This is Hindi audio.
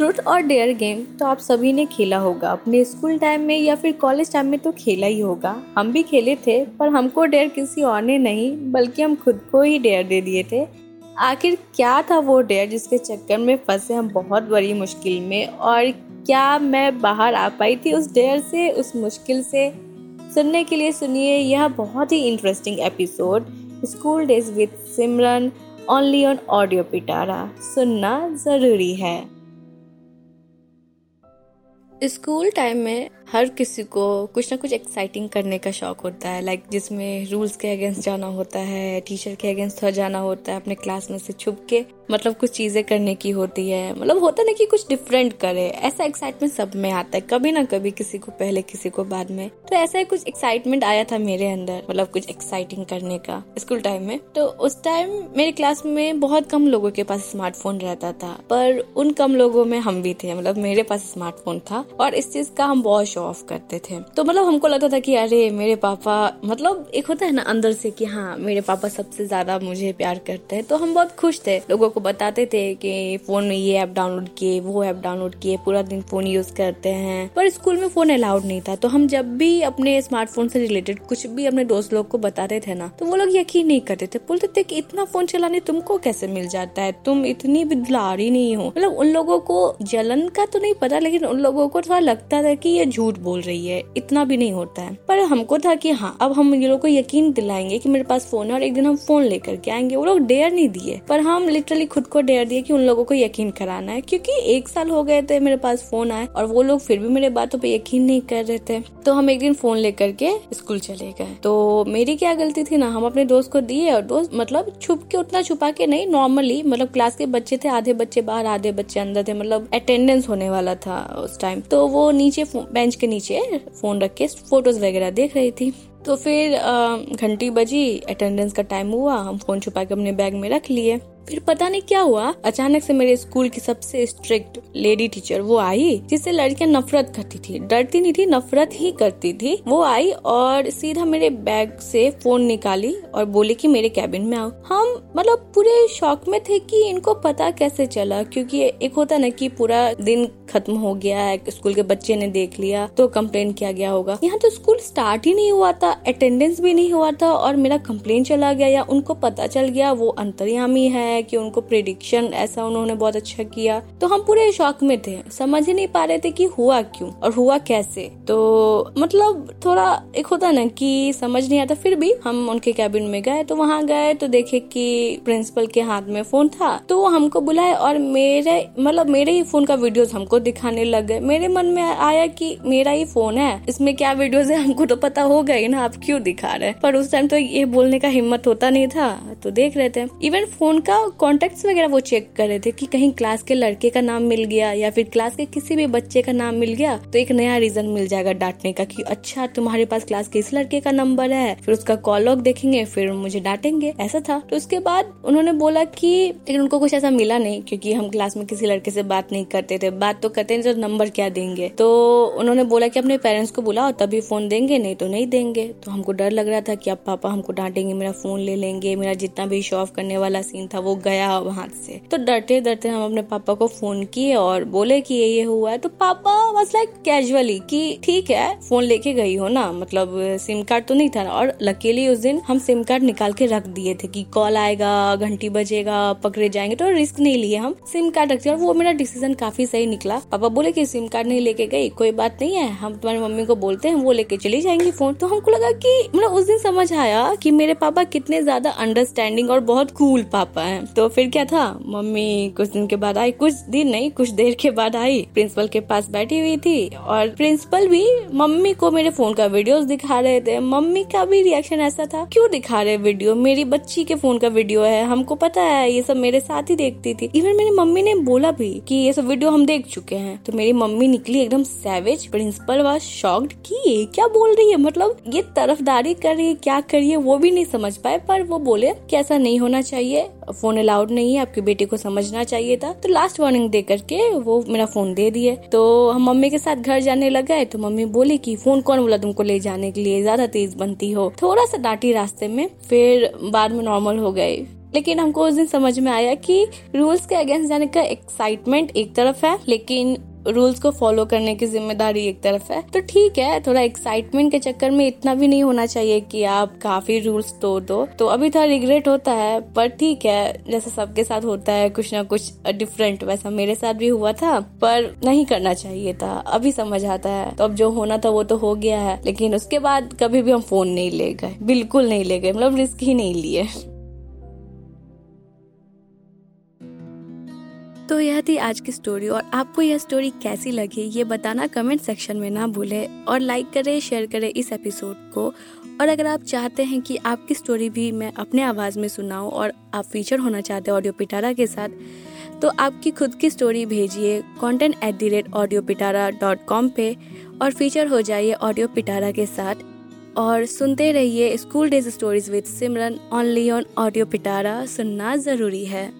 ट्रूथ और डेयर गेम तो आप सभी ने खेला होगा। अपने स्कूल टाइम में या फिर कॉलेज टाइम में तो खेला ही होगा। हम भी खेले थे, पर हमको डेयर किसी और ने नहीं, बल्कि हम खुद को ही डेयर दे दिए थे। आखिर क्या था वो डेयर जिसके चक्कर में फंसे हम बहुत बड़ी मुश्किल में? और क्या मैं बाहर आ पाई थी उस डेयर से, उस मुश्किल से? सुनने के लिए सुनिए यह बहुत ही interesting episode school days with Simran only on audio Pitara सुनना ज़रूरी है। स्कूल टाइम में हर किसी को कुछ ना कुछ एक्साइटिंग करने का शौक होता है। लाइक like, जिसमें रूल्स के अगेंस्ट जाना होता है टीचर के अगेंस्ट जाना होता है, अपने क्लास में से छुप के। मतलब कुछ चीज़ें करने की होती है। मतलब होता ना कि कुछ डिफरेंट करे। ऐसा एक्साइटमेंट सब में आता है। कभी ना कभी किसी को पहले, किसी को बाद में। तो ऐसा कुछ एक्साइटमेंट आया था मेरे अंदर। मतलब कुछ एक्साइटिंग करने का स्कूल टाइम में। तो उस टाइम मेरे क्लास में बहुत कम लोगों के पास स्मार्टफ़ोन रहता था। पर उन कम लोगों में हम भी थे। मतलब मेरे पास स्मार्टफ़ोन था। और इस चीज़ का हम बहुत शो ऑफ़ करते थे। तो मतलब हमको लगता था कि अरे, मेरे पापा मतलब एक होता है ना अंदर से कि हाँ मेरे पापा सबसे ज़्यादा मुझे प्यार करते हैं। तो हम बहुत खुश थे। लोगों को बताते थे कि फ़ोन में ये ऐप डाउनलोड किए, वो ऐप डाउनलोड किए, पूरा दिन फ़ोन यूज़ करते हैं। पर स्कूल में फ़ोन अलाउड नहीं था तो हम जब भी अपने स्मार्टफ़ोन से रिलेटेड कुछ भी अपने दोस्त लोग को बताते थे ना तो वो लोग यकीन नहीं करते थे। बोलते थे कि इतना फ़ोन चलाने तुमको कैसे मिल जाता है? तुम इतनी भी दुलारी नहीं हो। मतलब उन लोगों को जलन का तो नहीं पता, लेकिन उन लोगों को थोड़ा लगता था कि ये झूठ बोल रही है, इतना भी नहीं होता है। पर हमको था कि हाँ अब हम ये लोग को यकीन दिलाएँगे कि मेरे पास फ़ोन है और एक दिन हम फ़ोन लेकर के आएँगे। वो लोग डेयर नहीं दिए, पर हम लिटरली खुद को डेयर दिया कि उन लोगों को यकीन कराना है। क्योंकि एक साल हो गए थे मेरे पास फ़ोन आए और वो लोग फिर भी मेरे बातों पे यकीन नहीं कर रहे थे। तो हम एक दिन फ़ोन लेकर के स्कूल चले गए। तो मेरी क्या गलती थी ना, हम अपने दोस्त को दिए और दोस्त मतलब छुप के, उतना छुपा के नहीं नॉर्मली मतलब क्लास के बच्चे थे, आधे बच्चे बाहर, आधे बच्चे अंदर थे मतलब अटेंडेंस होने वाला था उस टाइम तो वो नीचे बेंच के नीचे फ़ोन रख के फ़ोटोज़ वगैरह देख रही थी। तो फिर घंटी बजी अटेंडेंस का टाइम हुआ, हम फ़ोन छुपा के अपने बैग में रख लिए। फिर पता नहीं क्या हुआ। अचानक से मेरे स्कूल की सबसे स्ट्रिक्ट लेडी टीचर वो आई, जिससे लड़कियाँ नफरत करती थी। डरती नहीं थी, नफरत ही करती थी। वो आई और सीधा मेरे बैग से फ़ोन निकाली और बोली कि मेरे कैबिन में आओ। हम मतलब पूरे शौक में थे कि इनको पता कैसे चला, क्योंकि एक होता ना कि पूरा दिन खत्म हो गया है, स्कूल के बच्चे ने देख लिया तो कंप्लेन किया गया होगा। यहाँ तो स्कूल स्टार्ट ही नहीं हुआ था अटेंडेंस भी नहीं हुआ था और मेरा कंप्लेन चला गया या उनको पता चल गया, वो अंतर्यामी है कि उनको प्रिडिक्शन ऐसा उन्होंने बहुत अच्छा किया। तो हम पूरे शौक में थे, समझ ही नहीं पा रहे थे कि हुआ क्यों और हुआ कैसे। तो मतलब थोड़ा एक होता ना कि समझ नहीं आता, फिर भी हम उनके कैबिन में गए तो वहाँ गए तो देखे कि प्रिंसिपल के हाथ में फ़ोन था तो वो हमको बुलाए और मेरे मतलब मेरे ही फ़ोन का वीडियोस हमको दिखाने लग गए। मेरे मन में आया कि मेरा ही फ़ोन है। इसमें क्या वीडियोस है? हमको तो पता हो गई ना, आप क्यों दिखा रहे पर उस टाइम तो ये बोलने का हिम्मत होता नहीं था तो देख रहे थे। इवन फ़ोन का कॉन्टेक्ट वगैरह वो चेक कर रहे थे कि कहीं क्लास के लड़के का नाम मिल गया या फिर क्लास के किसी भी बच्चे का नाम मिल गया तो एक नया रीजन मिल जाएगा डांटने का कि अच्छा तुम्हारे पास क्लास के इस लड़के का नंबर है। फिर उसका कॉल लॉग देखेंगे, फिर मुझे डांटेंगे। ऐसा था। तो उसके बाद उन्होंने बोला कि, लेकिन उनको कुछ ऐसा मिला नहीं, क्योंकि हम क्लास में किसी लड़के से बात नहीं करते थे। बात तो करते हैं तो नंबर क्या देंगे? तो उन्होंने बोला कि अपने पेरेंट्स को बुलाओ, तभी फ़ोन देंगे, नहीं तो नहीं देंगे। तो हमको डर लग रहा था कि अब पापा हमको डांटेंगे, मेरा फ़ोन ले लेंगे, मेरा जितना भी शो ऑफ़ करने वाला सीन था, वो गया वहाँ से। तो डरते डरते हम अपने पापा को फ़ोन किए और बोले कि ये ये हुआ है। तो पापा बस लाइक कैजुअली कि ठीक है फ़ोन लेके गई हो ना मतलब सिम कार्ड तो नहीं था और लकीली उस दिन हम सिम कार्ड निकाल के रख दिए थे कि कॉल आएगा, घंटी बजेगा, पकड़े जाएँगे तो रिस्क नहीं लिए हम। सिम कार्ड रखते और वो मेरा डिसीज़न काफ़ी सही निकला। पापा बोले कि सिम कार्ड नहीं लेके गई, कोई बात नहीं है, हम तुम्हारी मम्मी को बोलते हैं, वो लेके चली जाएँगी फ़ोन तो हमको लगा कि मतलब उस दिन समझ आया कि मेरे पापा कितने ज़्यादा अंडरस्टैंडिंग और बहुत कूल पापा हैं। तो फिर क्या था? मम्मी कुछ दिन के बाद आई, कुछ दिन नहीं, कुछ देर के बाद आई। प्रिंसिपल के पास बैठी हुई थी और प्रिंसिपल भी मम्मी को मेरे फ़ोन का वीडियोस दिखा रहे थे। मम्मी का भी रिएक्शन ऐसा था, क्यों दिखा रहे वीडियो मेरी बच्ची के फ़ोन का वीडियो है, हमको पता है, ये सब मेरे साथ ही देखती थी। इवन मेरी मम्मी ने बोला भी कि ये सब वीडियो हम देख चुके हैं। तो मेरी मम्मी निकली एकदम सैवेज प्रिंसिपल वाज शॉक्ड कि ये क्या बोल रही है? मतलब ये तरफदारी कर रही है, क्या कर रही है? वो भी नहीं समझ पाए, पर वो बोले कि ऐसा नहीं होना चाहिए फ़ोन अलाउड नहीं है, आपकी बेटी को समझना चाहिए था। तो लास्ट वार्निंग दे करके वो मेरा फ़ोन दे दिए। तो हम मम्मी के साथ घर जाने लग तो मम्मी बोली कि फ़ोन कौन बोला तुमको ले जाने के लिए? ज़्यादा तेज बनती हो। थोड़ा सा डांटी रास्ते में, फिर बाद में नॉर्मल हो गए। लेकिन हमको उस दिन समझ में आया कि रूल्स के अगेंस्ट जाने का एक्साइटमेंट एक तरफ़ है, लेकिन रूल्स को फॉलो करने की ज़िम्मेदारी एक तरफ़ है। तो ठीक है, थोड़ा एक्साइटमेंट के चक्कर में इतना भी नहीं होना चाहिए कि आप काफ़ी रूल्स तोड़ दो। तो अभी थोड़ा रिग्रेट होता है, पर ठीक है, जैसे सबके साथ होता है, कुछ ना कुछ डिफरेंट वैसा मेरे साथ भी हुआ था, पर नहीं करना चाहिए था। अभी समझ आता है। तो अब जो होना था वो तो हो गया है, लेकिन उसके बाद कभी भी हम फ़ोन नहीं ले गए। बिल्कुल नहीं ले गए मतलब रिस्क ही नहीं लिए। तो यह थी आज की स्टोरी और आपको यह स्टोरी कैसी लगी, ये बताना कमेंट सेक्शन में ना भूलें और लाइक करें शेयर करें इस एपिसोड को। और अगर आप चाहते हैं कि आपकी स्टोरी भी मैं अपने आवाज़ में सुनाऊं और आप फीचर होना चाहते हैं ऑडियो पिटारा के साथ तो आपकी खुद की स्टोरी भेजिए content at the rate audio Pitara dot com पे और फीचर हो जाइए ऑडियो पिटारा के साथ। और सुनते रहिए school days stories with Simran only on audio Pitara सुनना ज़रूरी है।